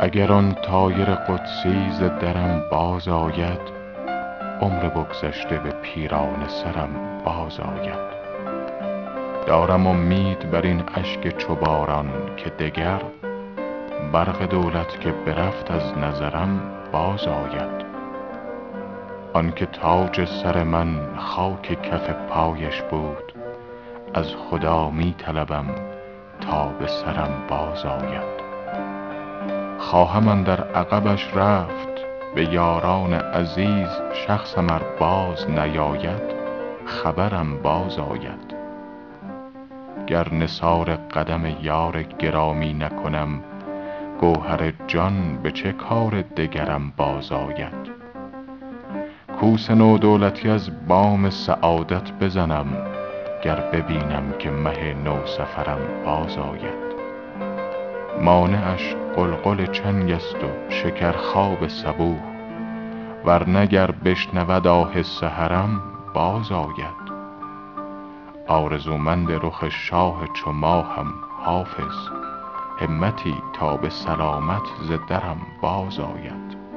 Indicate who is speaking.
Speaker 1: اگر آن طایر قدسی ز درم باز آید عمر بگذشته به پیرانه سرم باز آید. دارم امید بر این اشک چو باران که دگر برق دولت که برفت از نظرم باز آید. آن که تاج سر من خاک کف پایش بود از خدا می طلبم تا به سرم باز آید. خواهم اندر عقبش رفت. به یاران عزیز شخصم ار باز نیاید خبرم باز آید. گر نثار قدم یار گرامی نکنم گوهر جان به چه کار دگرم باز آید. کوس نودولتی از بام سعادت بزنم گر ببینم که مه نوسفرم باز آید. مانعش غلغل چنگ است و شکرخواب صبوح. ور نه گر بشنود آه سحرم باز آید. آرزومند رخ شاه چو ماهم حافظ. همتی تا به سلامت ز درم باز آید.